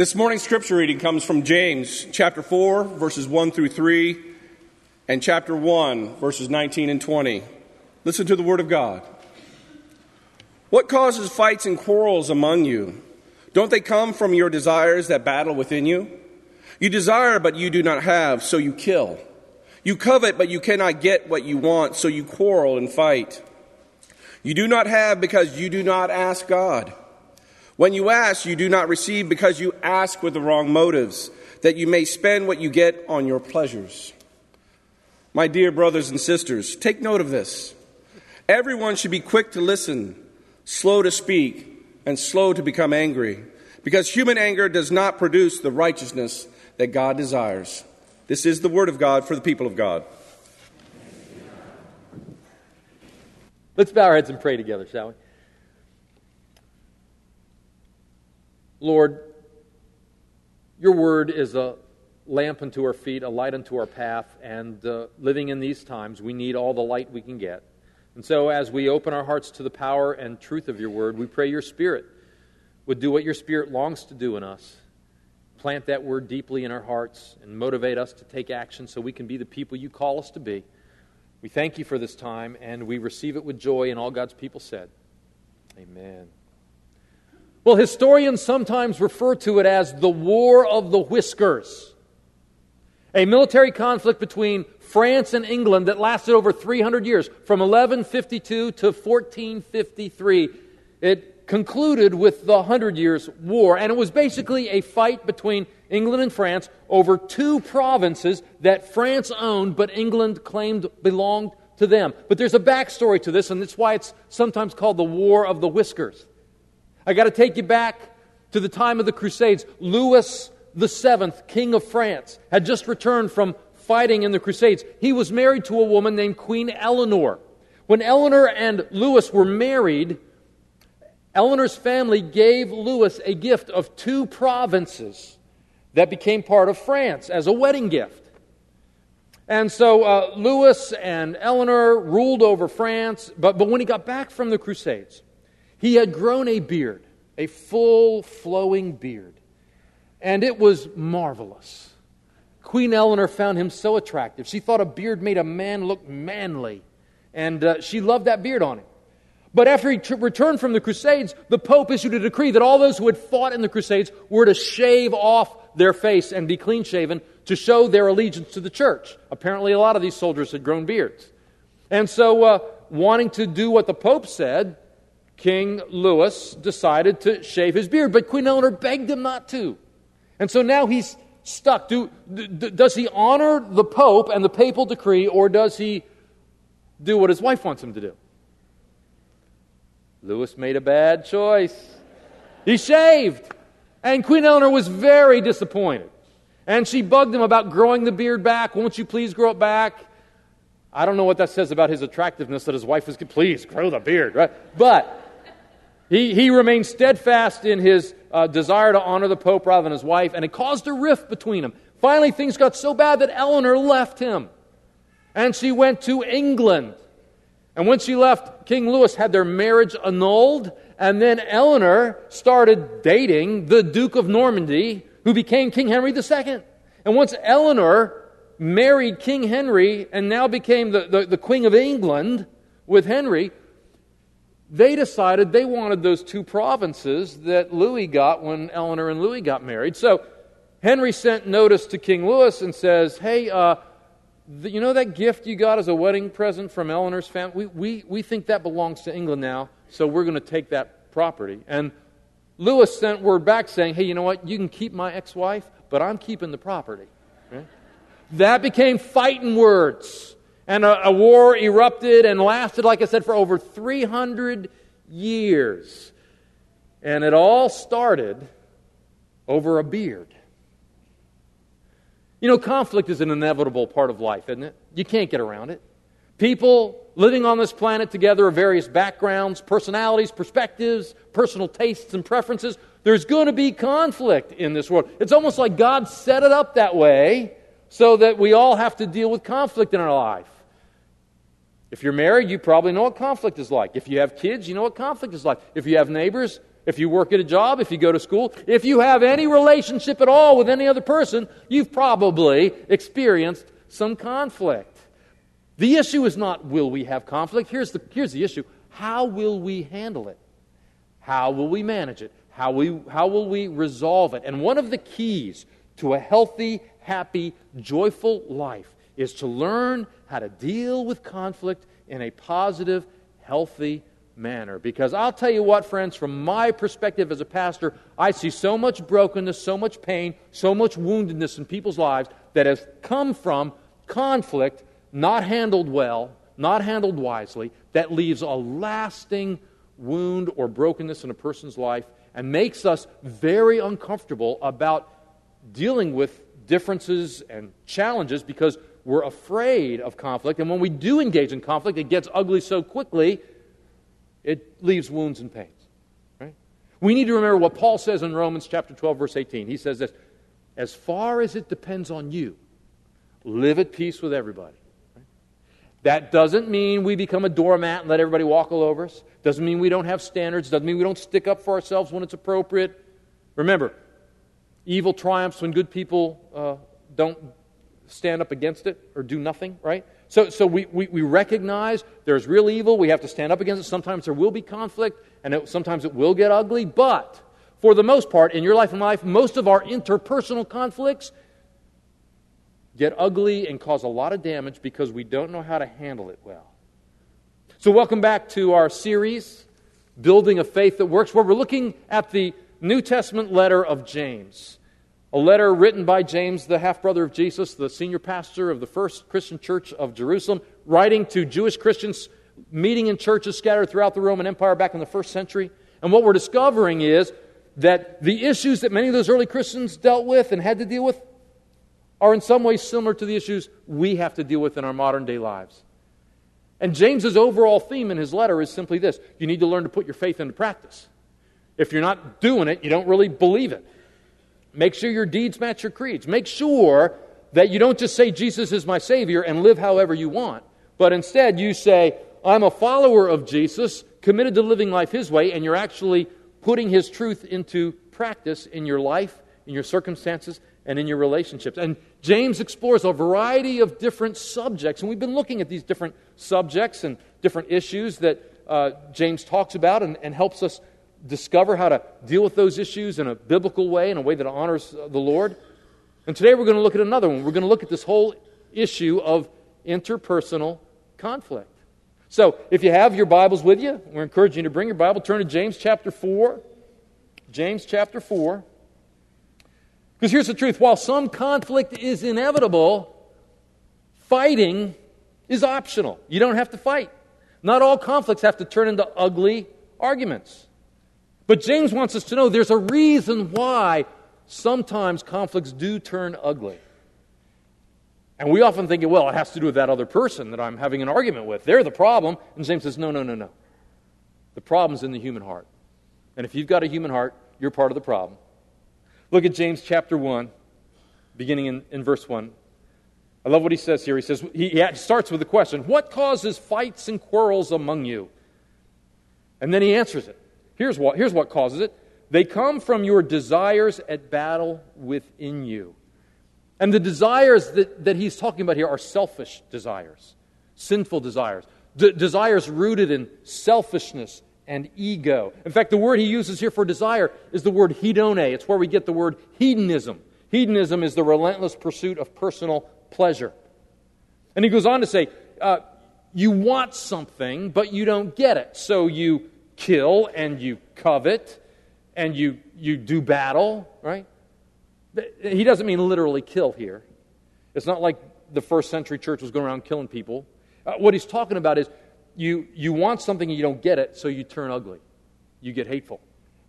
This morning's scripture reading comes from James chapter 4, verses 1 through 3, and chapter 1, verses 19 and 20. Listen to the word of God. What causes fights and quarrels among you? Don't they come from your desires that battle within you? You desire, but you do not have, so you kill. You covet, but you cannot get what you want, so you quarrel and fight. You do not have because you do not ask God. When you ask, you do not receive because you ask with the wrong motives, that you may spend what you get on your pleasures. My dear brothers and sisters, take note of this. Everyone should be quick to listen, slow to speak, and slow to become angry, because human anger does not produce the righteousness that God desires. This is the word of God for the people of God. Let's bow our heads and pray together, shall we? Lord, your word is a lamp unto our feet, a light unto our path, and uh, living in these times, we need all the light we can get. And so, as we open our hearts to the power and truth of your word, we pray your spirit would do what your spirit longs to do in us. Plant that word deeply in our hearts and motivate us to take action so we can be the people you call us to be. We thank you for this time and we receive it with joy, and all God's people said, Amen. Well, historians sometimes refer to it as the War of the Whiskers, a military conflict between France and England that lasted over 300 years, from 1152 to 1453. It concluded with the Hundred Years' War, and it was basically a fight between England and France over two provinces that France owned but England claimed belonged to them. But there's a backstory to this, and that's why it's sometimes called the War of the Whiskers. I got to take you back to the time of the Crusades. Louis VII, King of France, had just returned from fighting in the Crusades. He was married to a woman named Queen Eleanor. When Eleanor and Louis were married, Eleanor's family gave Louis a gift of two provinces that became part of France as a wedding gift. And so uh, Louis and Eleanor ruled over France, but, but when he got back from the Crusades, he had grown a beard, a full flowing beard, and it was marvelous. Queen Eleanor found him so attractive. She thought a beard made a man look manly, and uh, she loved that beard on him. But after he t- returned from the Crusades, the Pope issued a decree that all those who had fought in the Crusades were to shave off their face and be clean shaven to show their allegiance to the church. Apparently, a lot of these soldiers had grown beards. And so, uh, wanting to do what the Pope said, King Louis decided to shave his beard, but Queen Eleanor begged him not to. And so now he's stuck. Do, does he honor the Pope and the papal decree, or does he do what his wife wants him to do? Louis made a bad choice. He shaved. And Queen Eleanor was very disappointed. And she bugged him about growing the beard back. Won't you please grow it back? I don't know what that says about his attractiveness that his wife was, please grow the beard, right? But he, he remained steadfast in his uh, desire to honor the Pope rather than his wife, and it caused a rift between them. Finally, things got so bad that Eleanor left him, and she went to England. And when she left, King Louis had their marriage annulled, and then Eleanor started dating the Duke of Normandy, who became King Henry II. And once Eleanor married King Henry and now became the, the, the Queen of England with Henry, they decided they wanted those two provinces that Louis got when Eleanor and Louis got married. So Henry sent notice to King Louis and says, Hey, uh, the, you know that gift you got as a wedding present from Eleanor's family? We, we, we think that belongs to England now, so we're going to take that property. And Louis sent word back saying, Hey, you know what? You can keep my ex wife, but I'm keeping the property. Right? That became fighting words. And a, a, war erupted and lasted, like I said, for over 300 years. And it all started over a beard. You know, conflict is an inevitable part of life, isn't it? You can't get around it. People living on this planet together of various backgrounds, personalities, perspectives, personal tastes, and preferences. There's going to be conflict in this world. It's almost like God set it up that way so that we all have to deal with conflict in our life. If you're married, you probably know what conflict is like. If you have kids, you know what conflict is like. If you have neighbors, If you work at a job, if you go to school, if you have any relationship at all with any other person, you've probably experienced some conflict. The issue is not will we have conflict. Here's the, here's the issue how will we handle it? How will we manage it? How, we, how will we resolve it? And one of the keys to a healthy, happy, joyful life is to learn how to deal with conflict in a positive, healthy manner. Because I'll tell you what, friends, from my perspective as a pastor, I see so much brokenness, so much pain, so much woundedness in people's lives that has come from conflict not handled well, not handled wisely, that leaves a lasting wound or brokenness in a person's life and makes us very uncomfortable about dealing with differences and challenges because we're afraid of conflict. And when we do engage in conflict, it gets ugly so quickly, it leaves wounds and pains. Right? We need to remember what Paul says in Romans chapter 12, verse 18. He says this As far as it depends on you, live at peace with everybody. That doesn't mean we become a doormat and let everybody walk all over us. Doesn't mean we don't have standards. Doesn't mean we don't stick up for ourselves when it's appropriate. Remember, evil triumphs when good people uh, don't stand up against it or do nothing, right? So, so we, we, we, recognize there's real evil. We have to stand up against it. Sometimes there will be conflict, and it, sometimes it will get ugly. But for the most part, in your life and life, most of our interpersonal conflicts get ugly and cause a lot of damage because we don't know how to handle it well. So, welcome back to our series, Building a Faith That Works, where we're looking at the New Testament letter of James. A letter written by James, the half brother of Jesus, the senior pastor of the first Christian church of Jerusalem, writing to Jewish Christians meeting in churches scattered throughout the Roman Empire back in the first century. And what we're discovering is that the issues that many of those early Christians dealt with and had to deal with are in some ways similar to the issues we have to deal with in our modern day lives. And James's overall theme in his letter is simply this you need to learn to put your faith into practice. If you're not doing it, you don't really believe it. Make sure your deeds match your creeds. Make sure that you don't just say, Jesus is my Savior, and live however you want, but instead you say, I'm a follower of Jesus, committed to living life His way, and you're actually putting His truth into practice in your life, in your circumstances, and in your relationships. And James explores a variety of different subjects, and we've been looking at these different subjects and different issues that uh, James talks about and, and helps us discover how to deal with those issues in a biblical way, in a way that honors the Lord. And today we're going to look at another one. We're going to look at this whole issue of interpersonal conflict. So, if you have your Bibles with you, we're encouraging you to bring your Bible. Turn to James chapter 4. James chapter 4. Because here's the truth while some conflict is inevitable, fighting is optional. You don't have to fight. Not all conflicts have to turn into ugly arguments. But James wants us to know there's a reason why sometimes conflicts do turn ugly. And we often think, well, it has to do with that other person that I'm having an argument with. They're the problem. And James says, no, no, no, no. The problem's in the human heart. And if you've got a human heart, you're part of the problem. Look at James chapter 1, beginning in, in verse 1. I love what he says here. He says, he, he starts with the question, What causes fights and quarrels among you? And then he answers it. Here's what, here's what causes it they come from your desires at battle within you. And the desires that, that he's talking about here are selfish desires, sinful desires, desires rooted in selfishness and ego. In fact, the word he uses here for desire is the word hedone. It's where we get the word hedonism. Hedonism is the relentless pursuit of personal pleasure. And he goes on to say, uh, you want something, but you don't get it. So you kill and you covet and you, you do battle, right? He doesn't mean literally kill here. It's not like the first century church was going around killing people. Uh, what he's talking about is you, you want something and you don't get it, so you turn ugly. You get hateful.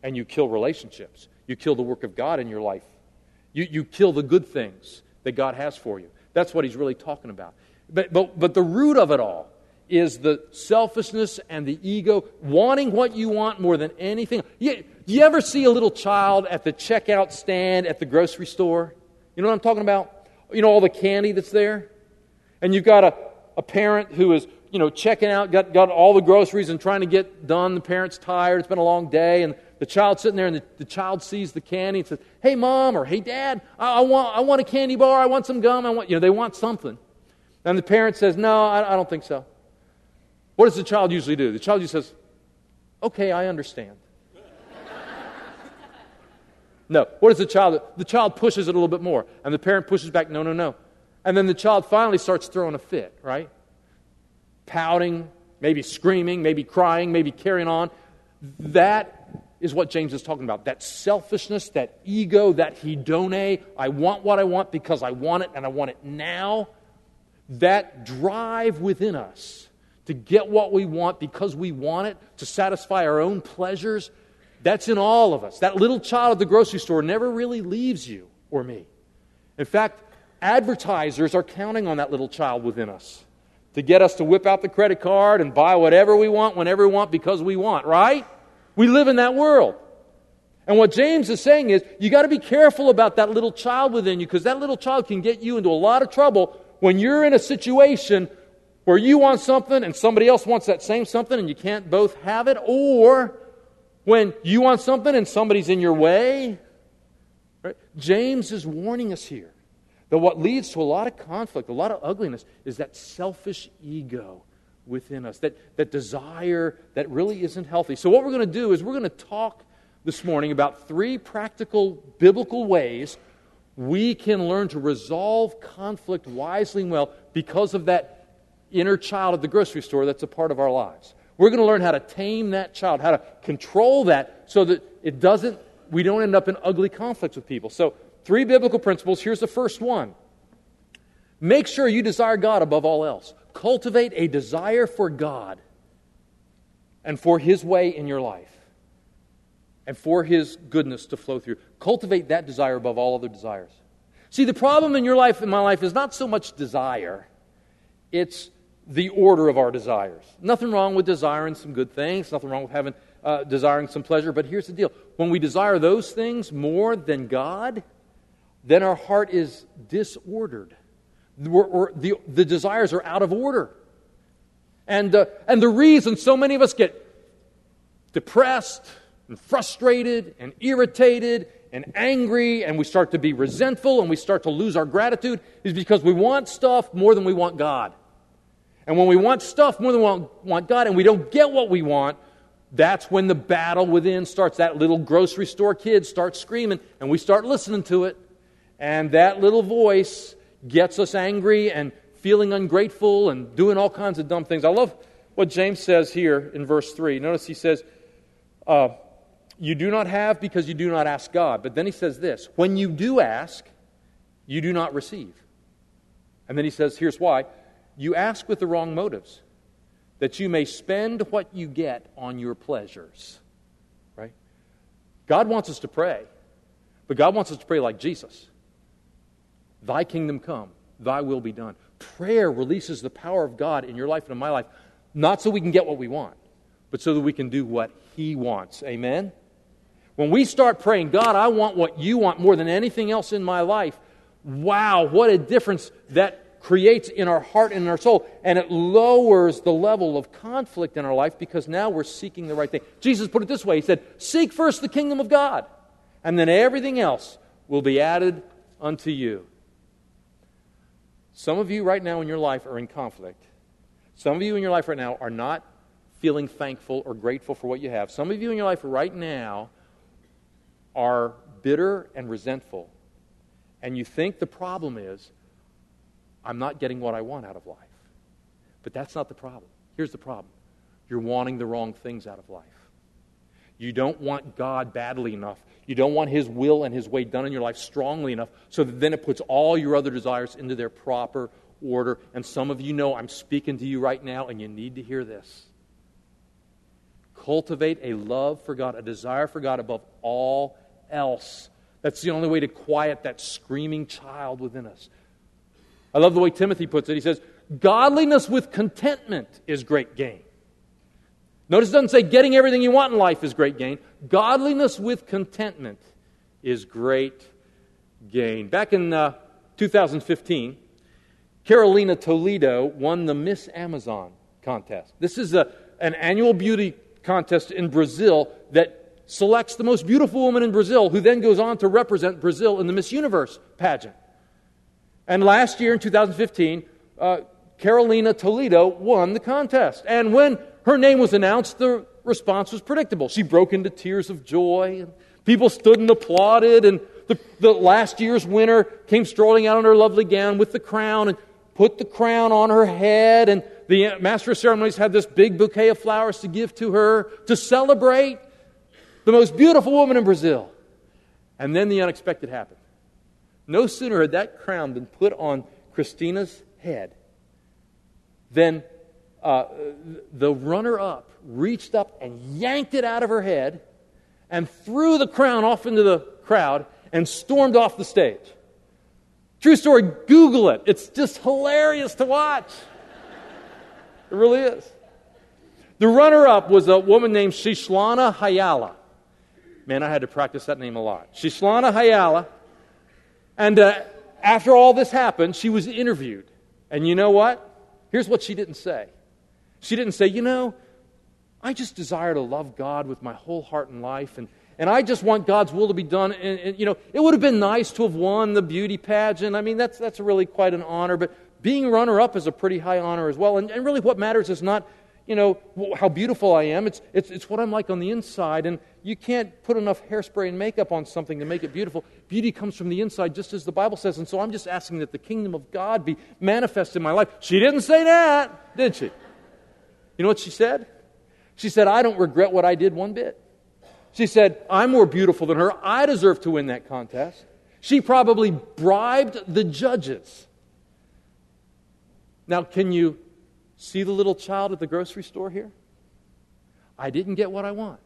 And you kill relationships. You kill the work of God in your life. You, you kill the good things that God has for you. That's what he's really talking about. But, but, but the root of it all is the selfishness and the ego, wanting what you want more than anything. You, you ever see a little child at the checkout stand at the grocery store? You know what I'm talking about? You know, all the candy that's there? And you've got a, a parent who is, you know, checking out, got, got all the groceries and trying to get done. The parent's tired. It's been a long day. And the child sitting there and the, the child sees the candy and says, Hey, mom, or Hey, dad, I, I, want, I want a candy bar. I want some gum. I want, you know, they want something. And the parent says, No, I, I don't think so. What does the child usually do? The child usually says, Okay, I understand. no. What does the child do? The child pushes it a little bit more. And the parent pushes back, No, no, no. And then the child finally starts throwing a fit, right? Pouting, maybe screaming, maybe crying, maybe carrying on. That is what James is talking about. That selfishness, that ego, that hedone. I want what I want because I want it and I want it now. That drive within us to get what we want because we want it, to satisfy our own pleasures, that's in all of us. That little child at the grocery store never really leaves you or me. In fact, advertisers are counting on that little child within us to get us to whip out the credit card and buy whatever we want whenever we want because we want, right? We live in that world. And what James is saying is, you got to be careful about that little child within you because that little child can get you into a lot of trouble when you're in a situation where you want something and somebody else wants that same something and you can't both have it, or when you want something and somebody's in your way. Right? James is warning us here that what leads to a lot of conflict, a lot of ugliness, is that selfish ego within us, that, that desire that really isn't healthy. So, what we're going to do is we're going to talk this morning about three practical biblical ways we can learn to resolve conflict wisely and well because of that inner child at the grocery store that's a part of our lives. We're going to learn how to tame that child, how to control that so that it doesn't, we don't end up in ugly conflicts with people. So, three biblical principles. Here's the first one Make sure you desire God above all else. Cultivate a desire for God and for His way in your life and for His goodness to flow through. Cultivate that desire above all other desires. See, the problem in your life, in my life, is not so much desire, it's the order of our desires. Nothing wrong with desiring some good things, nothing wrong with having uh, desiring some pleasure, but here's the deal. When we desire those things more than God, then our heart is disordered. We're, we're, the, the desires are out of order. And, uh, and the reason so many of us get depressed and frustrated and irritated and angry and we start to be resentful and we start to lose our gratitude is because we want stuff more than we want God. And when we want stuff more than we want, God and we don't get what we want, that's when the battle within starts. That little grocery store kid starts screaming and we start listening to it. And that little voice gets us angry and feeling ungrateful and doing all kinds of dumb things. I love what James says here in verse 3. Notice he says, uh, You do not have because you do not ask God. But then he says this When you do ask, you do not receive. And then he says, Here's why you ask with the wrong motives, that you may spend what you get on your pleasures. Right? God wants us to pray, but God wants us to pray like Jesus. Thy kingdom come, thy will be done. Prayer releases the power of God in your life and in my life, not so we can get what we want, but so that we can do what He wants. Amen? When we start praying, God, I want what you want more than anything else in my life, wow, what a difference that creates in our heart and in our soul. And it lowers the level of conflict in our life because now we're seeking the right thing. Jesus put it this way He said, Seek first the kingdom of God, and then everything else will be added unto you. Some of you right now in your life are in conflict. Some of you in your life right now are not feeling thankful or grateful for what you have. Some of you in your life right now are bitter and resentful. And you think the problem is, I'm not getting what I want out of life. But that's not the problem. Here's the problem you're wanting the wrong things out of life. You don't want God badly enough. You don't want His will and His way done in your life strongly enough so that then it puts all your other desires into their proper order. And some of you know I'm speaking to you right now, and you need to hear this. Cultivate a love for God, a desire for God above all else. That's the only way to quiet that screaming child within us. I love the way Timothy puts it. He says, Godliness with contentment is great gain. Notice it doesn't say getting everything you want in life is great gain. Godliness with contentment is great gain. Back in uh, 2015, Carolina Toledo won the Miss Amazon contest. This is a, an annual beauty contest in Brazil that selects the most beautiful woman in Brazil, who then goes on to represent Brazil in the Miss Universe pageant. And last year in 2015, uh, Carolina Toledo won the contest. And when her name was announced, the response was predictable. She broke into tears of joy, and people stood and applauded, and the, the last year's winner came strolling out in her lovely gown with the crown and put the crown on her head, and the master of ceremonies had this big bouquet of flowers to give to her to celebrate the most beautiful woman in Brazil. And then the unexpected happened. No sooner had that crown been put on Christina's head than uh, the runner up reached up and yanked it out of her head and threw the crown off into the crowd and stormed off the stage. True story, Google it. It's just hilarious to watch. It really is. The runner up was a woman named Shishlana Hayalla. Man, I had to practice that name a lot. Shishlana Hayalla. And uh, after all this happened, she was interviewed. And you know what? Here's what she didn't say. She didn't say, you know, I just desire to love God with my whole heart and life, and, and I just want God's will to be done. And, and, you know, it would have been nice to have won the beauty pageant. I mean, that's, that's really quite an honor, but being runner up is a pretty high honor as well. And, and really, what matters is not, you know, how beautiful I am, it's, it's, it's what I'm like on the inside. And you can't put enough hairspray and makeup on something to make it beautiful. Beauty comes from the inside, just as the Bible says. And so I'm just asking that the kingdom of God be manifest in my life. She didn't say that, did she? You know what she said? She said, I don't regret what I did one bit. She said, I'm more beautiful than her. I deserve to win that contest. She probably bribed the judges. Now, can you see the little child at the grocery store here? I didn't get what I want.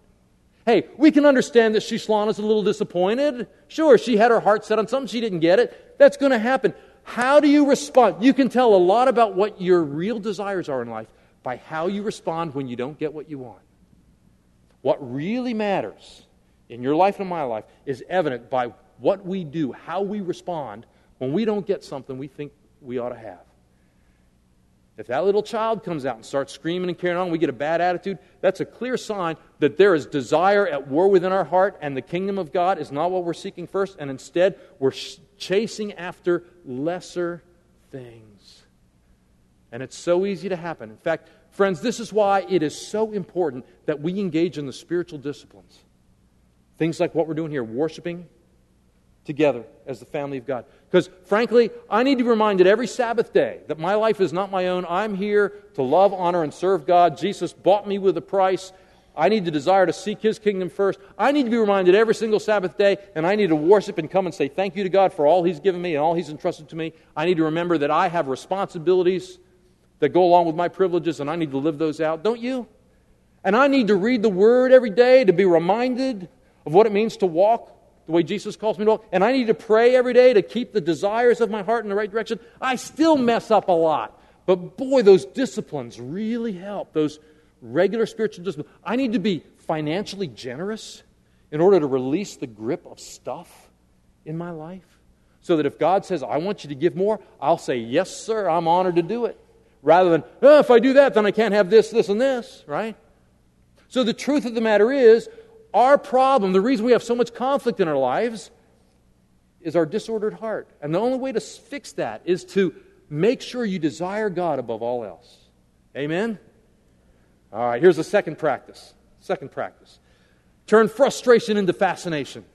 Hey, we can understand that Shishlana's a little disappointed. Sure, she had her heart set on something, she didn't get it. That's going to happen. How do you respond? You can tell a lot about what your real desires are in life by how you respond when you don't get what you want. What really matters in your life and in my life is evident by what we do, how we respond when we don't get something we think we ought to have. If that little child comes out and starts screaming and carrying on, we get a bad attitude, that's a clear sign that there is desire at war within our heart, and the kingdom of God is not what we're seeking first, and instead we're chasing after lesser things. And it's so easy to happen. In fact, Friends, this is why it is so important that we engage in the spiritual disciplines. Things like what we're doing here, worshiping together as the family of God. Because frankly, I need to be reminded every Sabbath day that my life is not my own. I'm here to love, honor, and serve God. Jesus bought me with a price. I need to desire to seek His kingdom first. I need to be reminded every single Sabbath day, and I need to worship and come and say thank you to God for all He's given me and all He's entrusted to me. I need to remember that I have responsibilities that go along with my privileges, and I need to live those out, don't you? And I need to read the Word every day to be reminded of what it means to walk the way Jesus calls me to walk. And I need to pray every day to keep the desires of my heart in the right direction. I still mess up a lot. But boy, those disciplines really help. Those regular spiritual disciplines. I need to be financially generous in order to release the grip of stuff in my life. So that if God says, I want you to give more, I'll say, Yes, sir, I'm honored to do it rather than, oh, if I do that, then I can't have this, this, and this, right? So the truth of the matter is, our problem, the reason we have so much conflict in our lives, is our disordered heart. And the only way to fix that is to make sure you desire God above all else. Amen? All right, here's the second practice. Second practice. Turn frustration into fascination.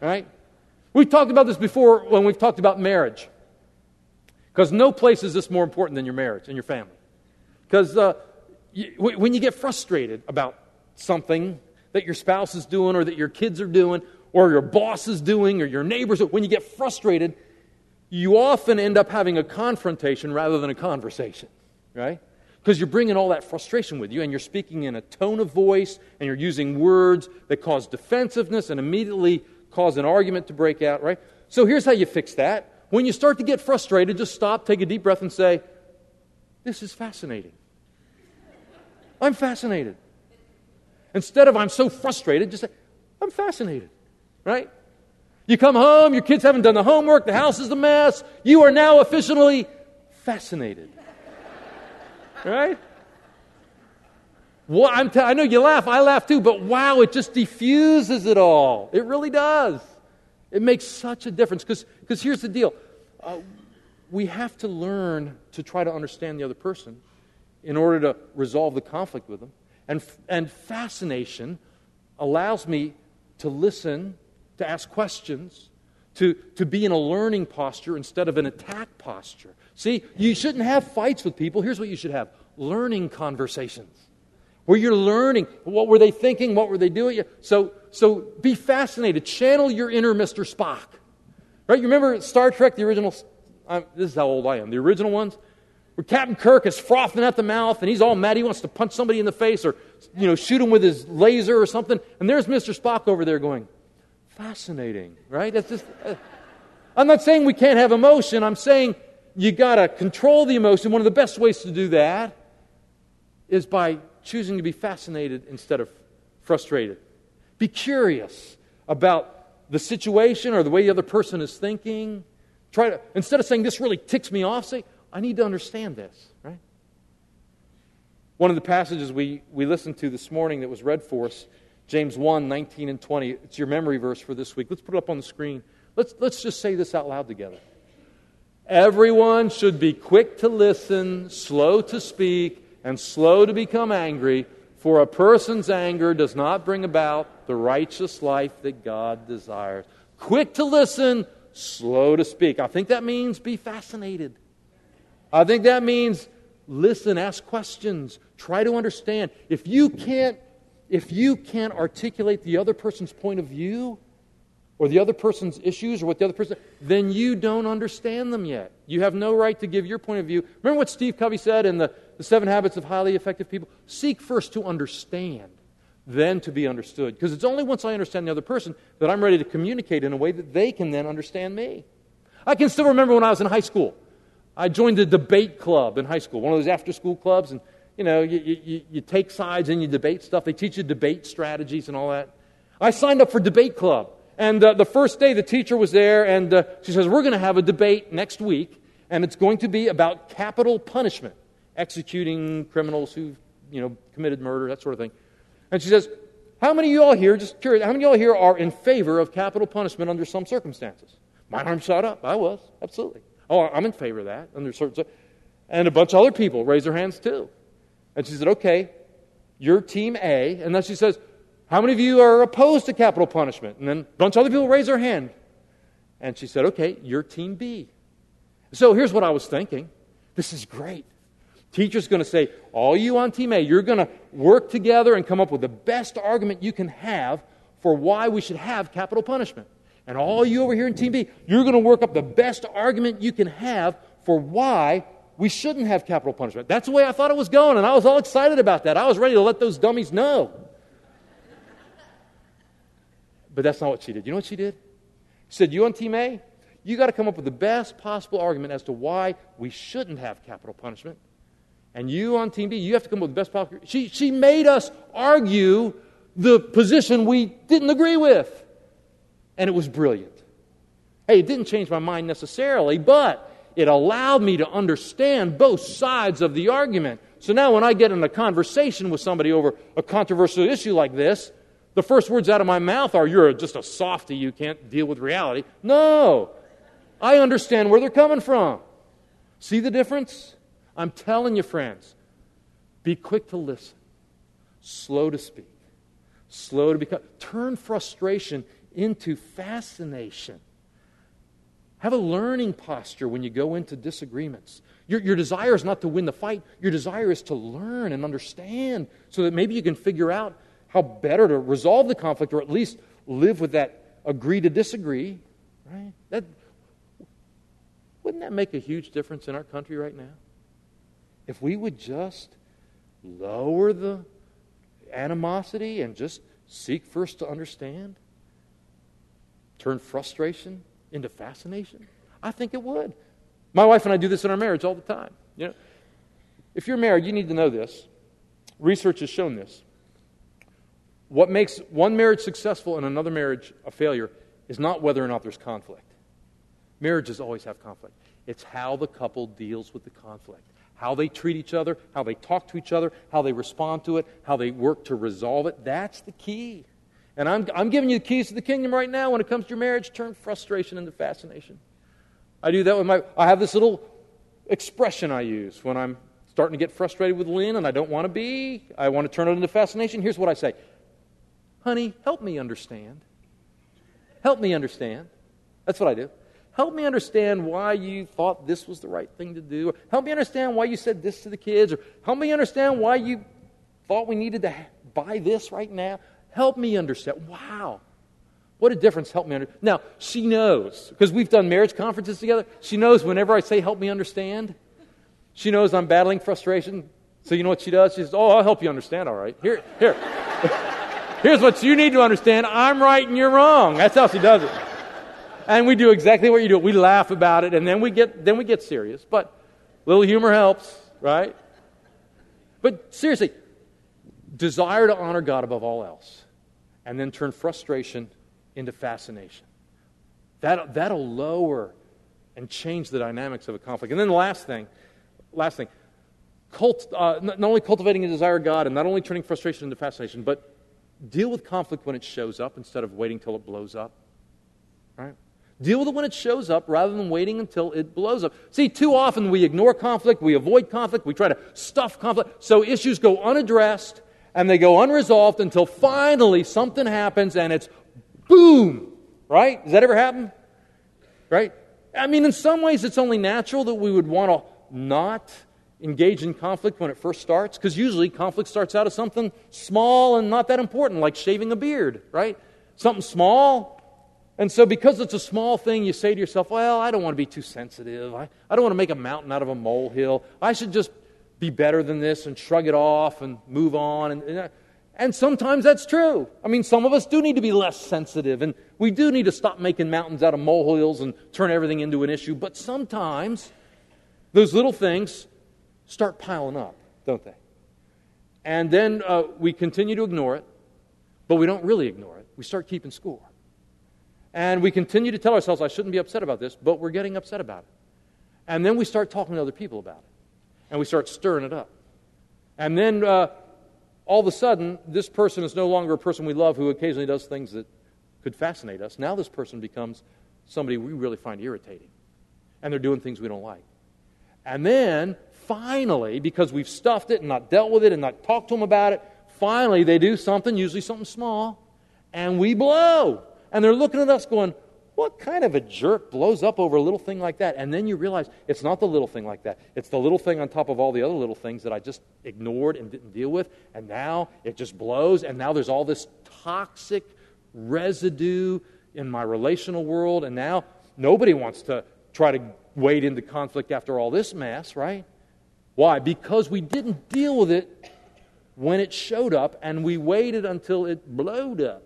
All right? We've talked about this before when we've talked about marriage. Because no place is this more important than your marriage and your family. Because uh, when you get frustrated about something that your spouse is doing or that your kids are doing or your boss is doing or your neighbors, when you get frustrated, you often end up having a confrontation rather than a conversation, right? Because you're bringing all that frustration with you and you're speaking in a tone of voice and you're using words that cause defensiveness and immediately cause an argument to break out, right? So here's how you fix that when you start to get frustrated, just stop, take a deep breath, and say, This is fascinating. I'm fascinated. Instead of I'm so frustrated, just say, I'm fascinated. Right? You come home, your kids haven't done the homework, the house is a mess. You are now officially fascinated. right? Well, I'm t- I know you laugh, I laugh too, but wow, it just diffuses it all. It really does. It makes such a difference because here's the deal uh, we have to learn to try to understand the other person in order to resolve the conflict with them. And, and fascination allows me to listen, to ask questions, to, to be in a learning posture instead of an attack posture. See, you shouldn't have fights with people. Here's what you should have learning conversations where you're learning what were they thinking, what were they doing. So, so be fascinated. Channel your inner Mr. Spock. Right? You remember Star Trek, the original? I'm, uh, this is how old I am. The original ones, where Captain Kirk is frothing at the mouth and he's all mad. He wants to punch somebody in the face or you know shoot him with his laser or something. And there's Mr. Spock over there going, fascinating, right? That's just. Uh, I'm not saying we can't have emotion. I'm saying you got to control the emotion. One of the best ways to do that is by choosing to be fascinated instead of frustrated. Be curious about the situation or the way the other person is thinking. Try to, instead of saying, this really ticks me off, say, I need to understand this, right? One of the passages we, we listened to this morning that was read for us, James 1 19 and 20, it's your memory verse for this week. Let's put it up on the screen. Let's, let's just say this out loud together. Everyone should be quick to listen, slow to speak, and slow to become angry, for a person's anger does not bring about the righteous life that God desires. Quick to listen, slow to speak. I think that means be fascinated. I think that means listen, ask questions, try to understand. If you can't if you can't articulate the other person's point of view or the other person's issues or what the other person then you don't understand them yet. You have no right to give your point of view. Remember what Steve Covey said in the the seven habits of highly effective people, seek first to understand, then to be understood. Because it's only once I understand the other person that I'm ready to communicate in a way that they can then understand me. I can still remember when I was in high school. I joined the debate club in high school, one of those after school clubs, and you know, you, you, you take sides and you debate stuff. They teach you debate strategies and all that. I signed up for debate club. And uh, the first day, the teacher was there, and uh, she says, We're going to have a debate next week, and it's going to be about capital punishment executing criminals who've you know, committed murder, that sort of thing. And she says, How many of you all here, just curious, how many of you all here are in favor of capital punishment under some circumstances? My arm shot up. I was, absolutely. Oh, I'm in favor of that under certain And a bunch of other people raised their hands too. And she said, Okay, you're team A. And then she says, How many of you are opposed to capital punishment? And then a bunch of other people raised their hand. And she said, Okay, you're team B. So here's what I was thinking. This is great. Teacher's going to say, all you on Team A, you're going to work together and come up with the best argument you can have for why we should have capital punishment. And all you over here in Team B, you're going to work up the best argument you can have for why we shouldn't have capital punishment. That's the way I thought it was going, and I was all excited about that. I was ready to let those dummies know. But that's not what she did. You know what she did? She said, You on Team A, you got to come up with the best possible argument as to why we shouldn't have capital punishment. And you on Team B, you have to come up with the best possible. She, she made us argue the position we didn't agree with. And it was brilliant. Hey, it didn't change my mind necessarily, but it allowed me to understand both sides of the argument. So now when I get in a conversation with somebody over a controversial issue like this, the first words out of my mouth are, You're just a softy, you can't deal with reality. No, I understand where they're coming from. See the difference? I'm telling you, friends, be quick to listen, slow to speak, slow to become. Turn frustration into fascination. Have a learning posture when you go into disagreements. Your, your desire is not to win the fight, your desire is to learn and understand so that maybe you can figure out how better to resolve the conflict or at least live with that agree to disagree. Right? That, wouldn't that make a huge difference in our country right now? If we would just lower the animosity and just seek first to understand, turn frustration into fascination, I think it would. My wife and I do this in our marriage all the time. You know, if you're married, you need to know this. Research has shown this. What makes one marriage successful and another marriage a failure is not whether or not there's conflict. Marriages always have conflict. It's how the couple deals with the conflict how they treat each other, how they talk to each other, how they respond to it, how they work to resolve it. That's the key. And I'm, I'm giving you the keys to the kingdom right now when it comes to your marriage. Turn frustration into fascination. I do that with my, I have this little expression I use when I'm starting to get frustrated with Lynn and I don't want to be. I want to turn it into fascination. Here's what I say Honey, help me understand. Help me understand. That's what I do. Help me understand why you thought this was the right thing to do. Or help me understand why you said this to the kids. Or help me understand why you thought we needed to buy this right now. Help me understand. Wow. What a difference help me understand. Now, she knows, because we've done marriage conferences together, she knows whenever I say help me understand, she knows I'm battling frustration. So you know what she does? She says, Oh, I'll help you understand, all right. Here, here. Here's what you need to understand. I'm right and you're wrong. That's how she does it. And we do exactly what you do. We laugh about it and then we get then we get serious. But little humor helps, right? But seriously, desire to honor God above all else and then turn frustration into fascination. That, that'll lower and change the dynamics of a conflict. And then the last thing, last thing, cult, uh, not only cultivating a desire of God and not only turning frustration into fascination, but deal with conflict when it shows up instead of waiting till it blows up. Right? Deal with it when it shows up rather than waiting until it blows up. See, too often we ignore conflict, we avoid conflict, we try to stuff conflict, so issues go unaddressed and they go unresolved until finally something happens and it's boom, right? Does that ever happen? Right? I mean, in some ways, it's only natural that we would want to not engage in conflict when it first starts, because usually conflict starts out as something small and not that important, like shaving a beard, right? Something small. And so, because it's a small thing, you say to yourself, well, I don't want to be too sensitive. I, I don't want to make a mountain out of a molehill. I should just be better than this and shrug it off and move on. And, and, and sometimes that's true. I mean, some of us do need to be less sensitive, and we do need to stop making mountains out of molehills and turn everything into an issue. But sometimes those little things start piling up, don't they? And then uh, we continue to ignore it, but we don't really ignore it. We start keeping score. And we continue to tell ourselves, I shouldn't be upset about this, but we're getting upset about it. And then we start talking to other people about it. And we start stirring it up. And then uh, all of a sudden, this person is no longer a person we love who occasionally does things that could fascinate us. Now this person becomes somebody we really find irritating. And they're doing things we don't like. And then, finally, because we've stuffed it and not dealt with it and not talked to them about it, finally they do something, usually something small, and we blow. And they're looking at us going, what kind of a jerk blows up over a little thing like that? And then you realize it's not the little thing like that. It's the little thing on top of all the other little things that I just ignored and didn't deal with. And now it just blows. And now there's all this toxic residue in my relational world. And now nobody wants to try to wade into conflict after all this mess, right? Why? Because we didn't deal with it when it showed up and we waited until it blowed up.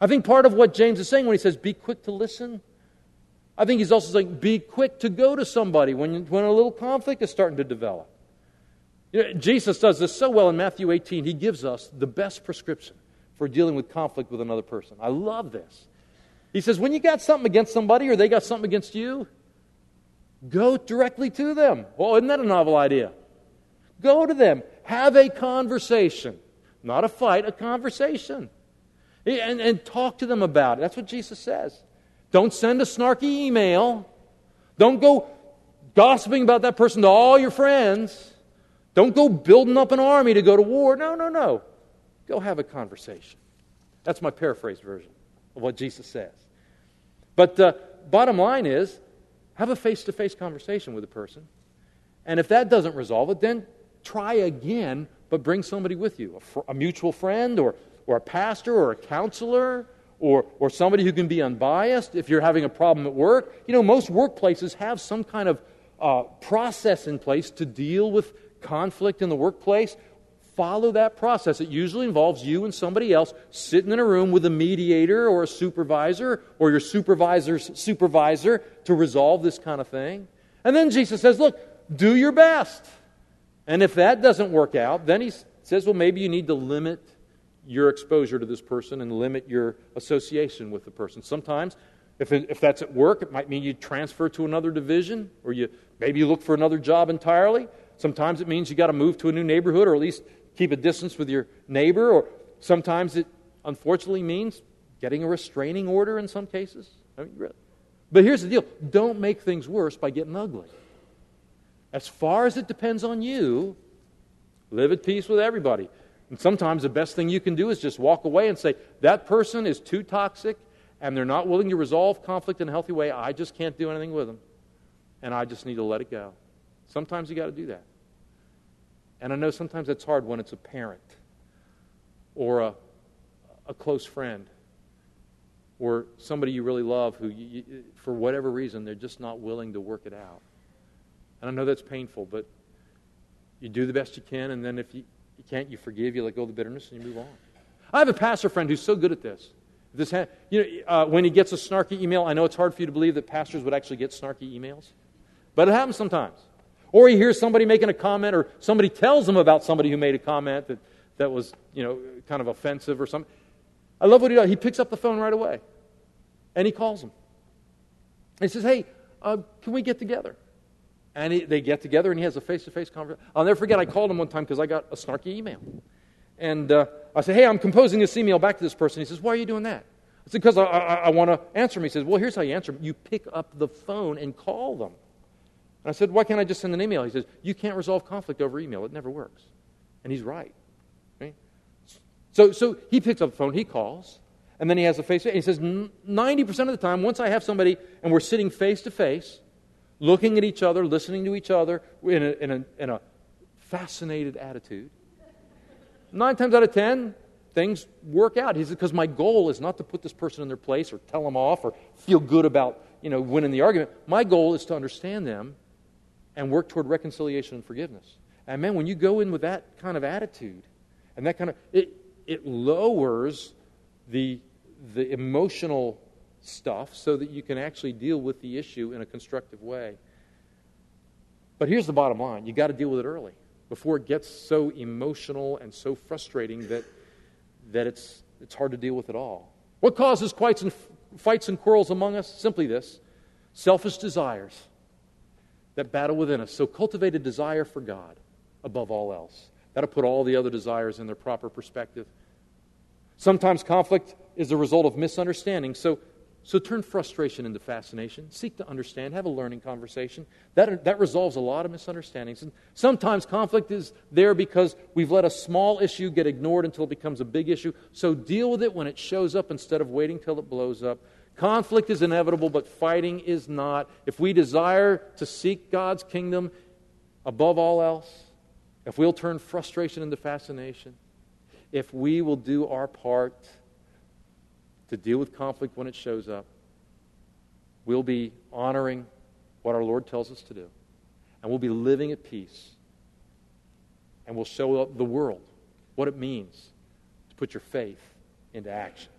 I think part of what James is saying when he says, be quick to listen, I think he's also saying, be quick to go to somebody when, when a little conflict is starting to develop. You know, Jesus does this so well in Matthew 18. He gives us the best prescription for dealing with conflict with another person. I love this. He says, when you got something against somebody or they got something against you, go directly to them. Well, isn't that a novel idea? Go to them. Have a conversation. Not a fight, a conversation and, and talk to them about it. That's what Jesus says. Don't send a snarky email. Don't go gossiping about that person to all your friends. Don't go building up an army to go to war. No, no, no. Go have a conversation. That's my paraphrased version of what Jesus says. But uh, bottom line is, have a face to face conversation with a person. And if that doesn't resolve it, then try again, but bring somebody with you a, fr- a mutual friend or or a pastor or a counselor or, or somebody who can be unbiased if you're having a problem at work. You know, most workplaces have some kind of uh, process in place to deal with conflict in the workplace. Follow that process. It usually involves you and somebody else sitting in a room with a mediator or a supervisor or your supervisor's supervisor to resolve this kind of thing. And then Jesus says, Look, do your best. And if that doesn't work out, then he says, Well, maybe you need to limit your exposure to this person and limit your association with the person. Sometimes If, it, if that's at work, it might mean you transfer to another division, or you maybe you look for another job entirely. Sometimes it means you got to move to a new neighborhood, or at least keep a distance with your neighbor. Or sometimes it unfortunately means getting a restraining order in some cases. I mean, really. But here's the deal don't make things worse by getting ugly. As far as it depends on you, live at peace with everybody. And sometimes the best thing you can do is just walk away and say, that person is too toxic and they're not willing to resolve conflict in a healthy way. I just can't do anything with them. And I just need to let it go. Sometimes you got to do that. And I know sometimes it's hard when it's a parent or a, a close friend or somebody you really love who, you, for whatever reason, they're just not willing to work it out. And I know that's painful, but you do the best you can, and then if you, you can't, you forgive, you let go of the bitterness, and you move on. I have a pastor friend who's so good at this. This ha- you know, uh, when he gets a snarky email, I know it's hard for you to believe that pastors would actually get snarky emails, but it happens sometimes. Or he hears somebody making a comment, or somebody tells him about somebody who made a comment that, that was, you know, kind of offensive or something. I love what he does. He picks up the phone right away, and he calls him. He says, "Hey, uh, can we get together?" And he, they get together, and he has a face-to-face conversation. I'll never forget. I called him one time because I got a snarky email, and uh, I said, "Hey, I'm composing this email back to this person." He says, "Why are you doing that?" I said, "Because I, I, I want to answer him." He says, "Well, here's how you answer them. You pick up the phone and call them." And I said, "Why can't I just send an email?" He says, "You can't resolve conflict over email. It never works." And he's right. right? So, so he picks up the phone, he calls, and then he has a face to face. He says, "90% of the time, once I have somebody and we're sitting face to face." Looking at each other, listening to each other in a, in a, in a fascinated attitude. Nine times out of ten, things work out. He because my goal is not to put this person in their place or tell them off or feel good about you know, winning the argument. My goal is to understand them and work toward reconciliation and forgiveness. And man, when you go in with that kind of attitude and that kind of, it, it lowers the, the emotional stuff so that you can actually deal with the issue in a constructive way. But here's the bottom line you got to deal with it early before it gets so emotional and so frustrating that, that it's, it's hard to deal with at all. What causes fights and, fights and quarrels among us? Simply this selfish desires that battle within us. So cultivate a desire for God above all else. That'll put all the other desires in their proper perspective. Sometimes conflict is the result of misunderstanding. So so turn frustration into fascination. Seek to understand. Have a learning conversation. That, that resolves a lot of misunderstandings. And sometimes conflict is there because we've let a small issue get ignored until it becomes a big issue. So deal with it when it shows up instead of waiting till it blows up. Conflict is inevitable, but fighting is not. If we desire to seek God's kingdom above all else, if we'll turn frustration into fascination, if we will do our part, to deal with conflict when it shows up. We'll be honoring what our Lord tells us to do. And we'll be living at peace. And we'll show up the world what it means to put your faith into action.